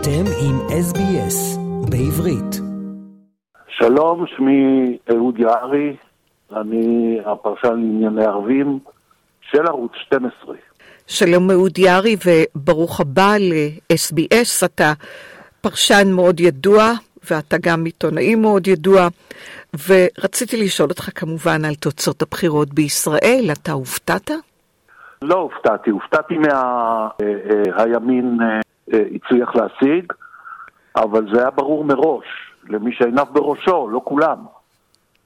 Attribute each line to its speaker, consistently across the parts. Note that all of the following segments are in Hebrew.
Speaker 1: אתם עם SBS בעברית.
Speaker 2: שלום, שמי אהוד יערי, אני הפרשן לענייני ערבים של ערוץ 12.
Speaker 3: שלום אהוד יערי וברוך הבא ל-SBS, אתה פרשן מאוד ידוע ואתה גם עיתונאי מאוד ידוע, ורציתי לשאול אותך כמובן על תוצאות הבחירות בישראל, אתה הופתעת?
Speaker 2: לא הופתעתי, הופתעתי מהימין אה, אה, הצליח להשיג, אבל זה היה ברור מראש, למי שעיניו בראשו, לא כולם,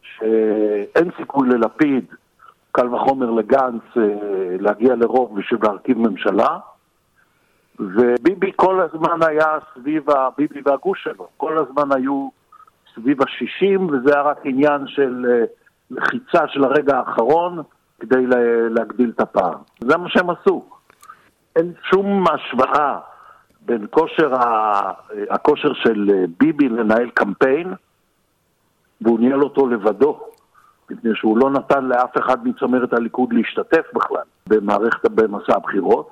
Speaker 2: שאין סיכוי ללפיד, קל וחומר לגנץ, אה, להגיע לרוב בשביל להרכיב ממשלה, וביבי כל הזמן היה סביב, ביבי והגוש שלו, כל הזמן היו סביב ה-60, וזה היה רק עניין של לחיצה של הרגע האחרון כדי להגדיל את הפער. זה מה שהם עשו. אין שום השוואה בין כושר ה... הכושר של ביבי לנהל קמפיין, והוא ניהל אותו לבדו, מפני שהוא לא נתן לאף אחד מצמרת הליכוד להשתתף בכלל במערכת, במסע הבחירות.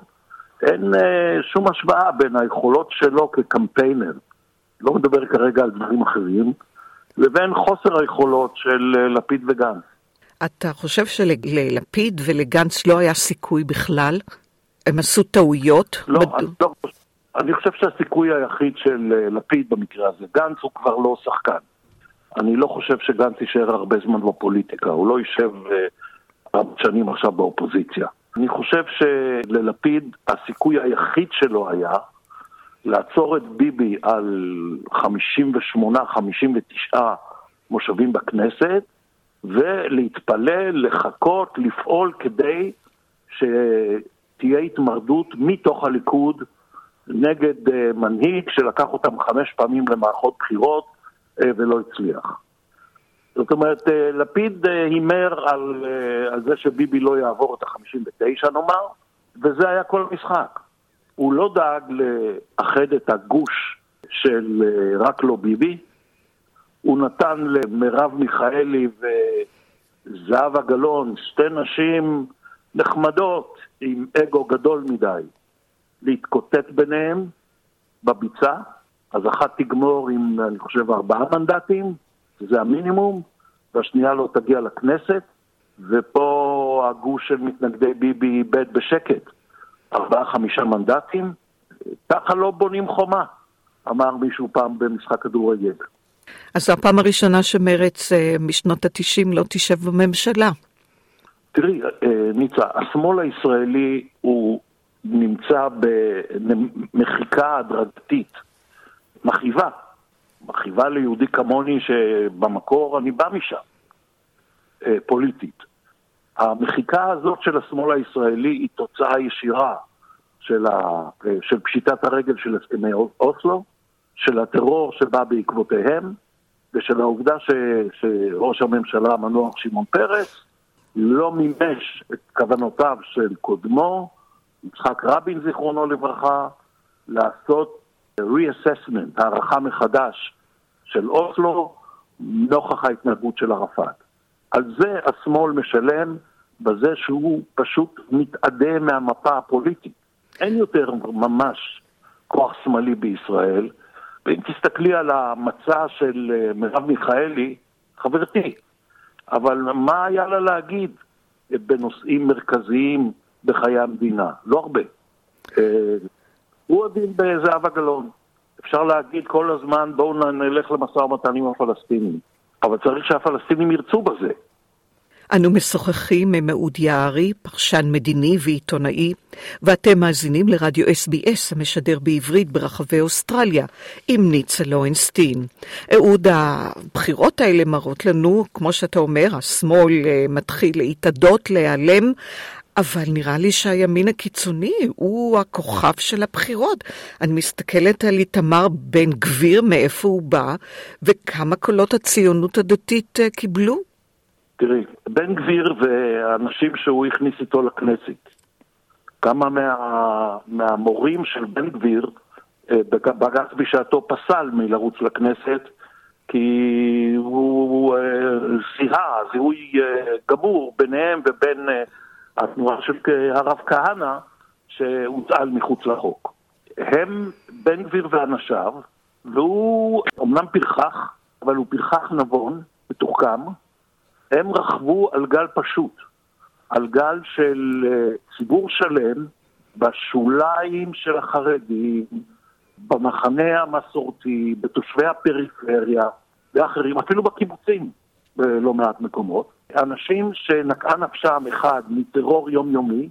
Speaker 2: אין אה, שום השוואה בין היכולות שלו כקמפיינר, לא מדבר כרגע על דברים אחרים, לבין חוסר היכולות של אה, לפיד וגנץ.
Speaker 3: אתה חושב שללפיד ולגנץ לא היה סיכוי בכלל? הם עשו טעויות?
Speaker 2: לא, בד... אני לא אני חושב שהסיכוי היחיד של אה, לפיד במקרה הזה, גנץ הוא כבר לא שחקן. אני לא חושב שגנץ יישאר הרבה זמן בפוליטיקה, הוא לא יישב הרבה אה, שנים עכשיו באופוזיציה. אני חושב שללפיד הסיכוי היחיד שלו היה לעצור את ביבי על 58-59 מושבים בכנסת ולהתפלל, לחכות, לפעול כדי שתהיה התמרדות מתוך הליכוד נגד uh, מנהיג שלקח אותם חמש פעמים למערכות בחירות uh, ולא הצליח. זאת אומרת, uh, לפיד הימר על, על זה שביבי לא יעבור את ה-59 נאמר, וזה היה כל המשחק. הוא לא דאג לאחד את הגוש של רק לא ביבי, הוא נתן למרב מיכאלי וזהבה גלאון, שתי נשים נחמדות עם אגו גדול מדי, להתקוטט ביניהם בביצה, אז אחת תגמור עם, אני חושב, ארבעה מנדטים, שזה המינימום, והשנייה לא תגיע לכנסת, ופה הגוש של מתנגדי ביבי איבד בשקט ארבעה-חמישה מנדטים. ככה לא בונים חומה, אמר מישהו פעם במשחק כדורגל.
Speaker 3: אז זו הפעם הראשונה שמרץ אה, משנות התשעים לא תשב בממשלה.
Speaker 2: תראי, אה, ניצה, השמאל הישראלי הוא נמצא במחיקה הדרגתית, מכאיבה, מכאיבה ליהודי כמוני שבמקור אני בא משם, אה, פוליטית. המחיקה הזאת של השמאל הישראלי היא תוצאה ישירה של, ה, של פשיטת הרגל של הסכמי אוסלו, של הטרור שבא בעקבותיהם, ושל העובדה ש, שראש הממשלה המנוח שמעון פרס לא מימש את כוונותיו של קודמו, יצחק רבין זיכרונו לברכה, לעשות reassessment, הערכה מחדש של אוסלו, נוכח ההתנהגות של ערפאת. על זה השמאל משלם בזה שהוא פשוט מתאדה מהמפה הפוליטית. אין יותר ממש כוח שמאלי בישראל, ואם תסתכלי על המצע של אה, מרב מיכאלי, חברתי, אבל מה היה לה להגיד בנושאים מרכזיים בחיי המדינה? לא הרבה. אה, הוא הדין בזהבה גלאון. אפשר להגיד כל הזמן, בואו נלך למשא ומתן עם הפלסטינים, אבל צריך שהפלסטינים ירצו בזה.
Speaker 3: אנו משוחחים עם אהוד יערי, פרשן מדיני ועיתונאי, ואתם מאזינים לרדיו SBS המשדר בעברית ברחבי אוסטרליה, עם ניצה לוינסטין. אהוד, הבחירות האלה מראות לנו, כמו שאתה אומר, השמאל אה, מתחיל להתאדות, להיעלם. אבל נראה לי שהימין הקיצוני הוא הכוכב של הבחירות. אני מסתכלת על איתמר בן גביר, מאיפה הוא בא, וכמה קולות הציונות הדתית אה, קיבלו.
Speaker 2: תראי, בן גביר והאנשים שהוא הכניס איתו לכנסת, כמה מה, מהמורים של בן גביר, אה, בג"ץ בשעתו פסל מלרוץ לכנסת, כי הוא זיהה, אה, זיהוי אה, גמור ביניהם ובין התנועה של הרב כהנא, שהוצאל מחוץ לחוק. הם בן גביר ואנשיו, והוא אמנם פרחח, אבל הוא פרחח נבון, מתוחכם, הם רכבו על גל פשוט, על גל של אה, ציבור שלם בשוליים של החרדים, במחנה המסורתי, בתושבי הפריפריה ואחרים, אפילו בקיבוצים בלא מעט מקומות. אנשים שנקעה נפשם אחד מטרור יומיומי,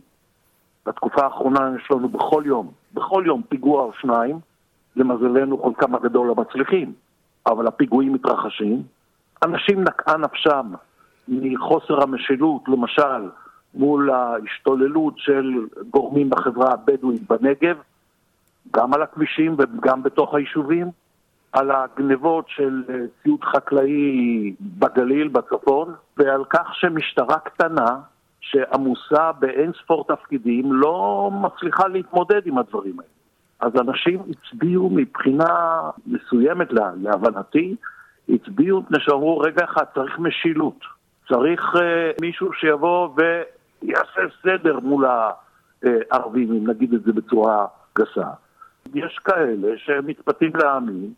Speaker 2: בתקופה האחרונה יש לנו בכל יום, בכל יום פיגוע או שניים, למזלנו חלקם הגדול לא מצליחים, אבל הפיגועים מתרחשים. אנשים נקעה נפשם מחוסר המשילות, למשל, מול ההשתוללות של גורמים בחברה הבדואית בנגב, גם על הכבישים וגם בתוך היישובים, על הגנבות של אה, ציוד חקלאי בגליל, בצפון, ועל כך שמשטרה קטנה, שעמוסה באין ספור תפקידים, לא מצליחה להתמודד עם הדברים האלה. אז אנשים הצביעו מבחינה מסוימת, להבנתי, הצביעו מפני שאמרו, רגע אחד, צריך משילות. צריך uh, מישהו שיבוא ויעשה סדר מול הערבים, אם נגיד את זה בצורה גסה. יש כאלה שמתפתים להאמין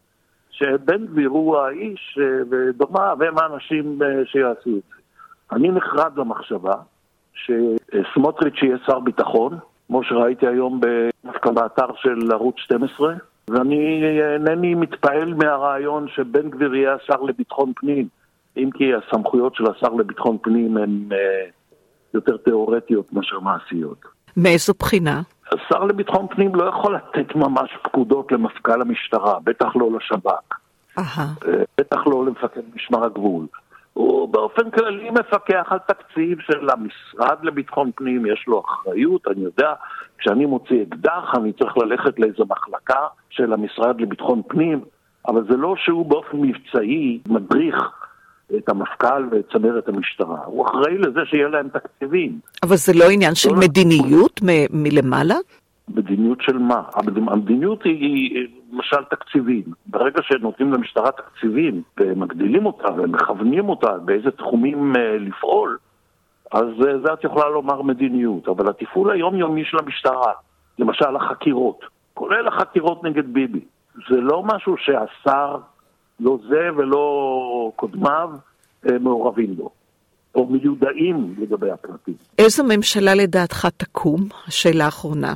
Speaker 2: שבן גביר הוא האיש uh, ודומה, והם האנשים uh, שיעשו את זה. אני נחרד למחשבה שסמוטריץ' יהיה שר ביטחון, כמו שראיתי היום דווקא באתר של ערוץ 12, ואני אינני מתפעל מהרעיון שבן גביר יהיה השר לביטחון פנים, אם כי הסמכויות של השר לביטחון פנים הן אה, יותר תיאורטיות מאשר מעשיות.
Speaker 3: מאיזו בחינה?
Speaker 2: השר לביטחון פנים לא יכול לתת ממש פקודות למפכ"ל המשטרה, בטח לא לשב"כ.
Speaker 3: אה,
Speaker 2: בטח לא למפקד משמר הגבול. הוא באופן כללי מפקח על תקציב של המשרד לביטחון פנים, יש לו אחריות, אני יודע, כשאני מוציא אקדח אני צריך ללכת לאיזו מחלקה של המשרד לביטחון פנים, אבל זה לא שהוא באופן מבצעי מדריך את המפכ"ל ואת צמרת המשטרה, הוא אחראי לזה שיהיה להם תקציבים.
Speaker 3: אבל זה לא עניין של לא מדיניות מ- מלמעלה?
Speaker 2: מדיניות של מה? המדיניות היא, למשל תקציבים. ברגע שנותנים למשטרה תקציבים ומגדילים אותה ומכוונים אותה באיזה תחומים אה, לפעול, אז אה, זה את יכולה לומר מדיניות. אבל התפעול היומיומי של המשטרה, למשל החקירות, כולל החקירות נגד ביבי, זה לא משהו שהשר, לא זה ולא קודמיו, אה, מעורבים בו. או מיודעים לגבי הפרטים.
Speaker 3: איזו ממשלה לדעתך תקום? השאלה האחרונה.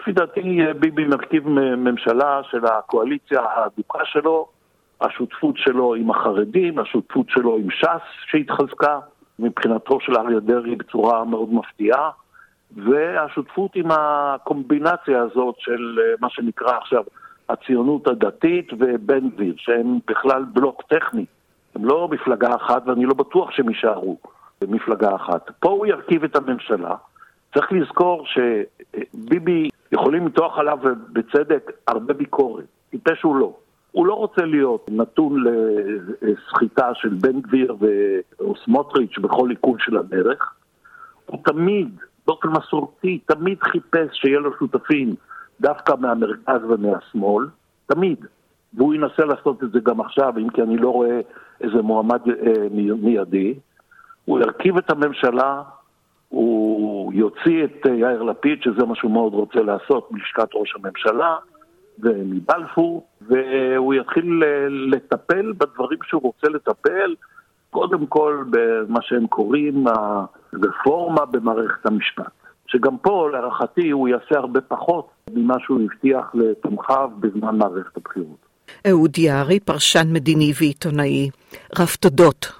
Speaker 2: לפי דעתי ביבי מרכיב ממשלה של הקואליציה האדוקה שלו, השותפות שלו עם החרדים, השותפות שלו עם ש"ס שהתחזקה מבחינתו של אריה דרעי בצורה מאוד מפתיעה, והשותפות עם הקומבינציה הזאת של אה, מה שנקרא עכשיו הציונות הדתית ובן גביר, שהם בכלל בלוק טכני. הם לא מפלגה אחת ואני לא בטוח שהם יישארו במפלגה אחת. פה הוא ירכיב את הממשלה. צריך לזכור שביבי יכולים למתוח עליו בצדק הרבה ביקורת, טיפש הוא לא. הוא לא רוצה להיות נתון לסחיטה של בן גביר או סמוטריץ' בכל עיכול של הדרך. הוא תמיד, באופן מסורתי, תמיד חיפש שיהיה לו שותפים דווקא מהמרכז ומהשמאל, תמיד. והוא ינסה לעשות את זה גם עכשיו, אם כי אני לא רואה איזה מועמד אה, מיידי. הוא ירכיב את הממשלה הוא יוציא את אה, יאיר לפיד, שזה מה שהוא מאוד רוצה לעשות, מלשכת ראש הממשלה ומבלפור, והוא יתחיל אה, לטפל בדברים שהוא רוצה לטפל, קודם כל במה שהם קוראים הרפורמה במערכת המשפט. שגם פה, להערכתי, הוא יעשה הרבה פחות ממה שהוא הבטיח לתומכיו בזמן מערכת הבחירות.
Speaker 3: אהוד יערי, פרשן מדיני ועיתונאי, רב תודות.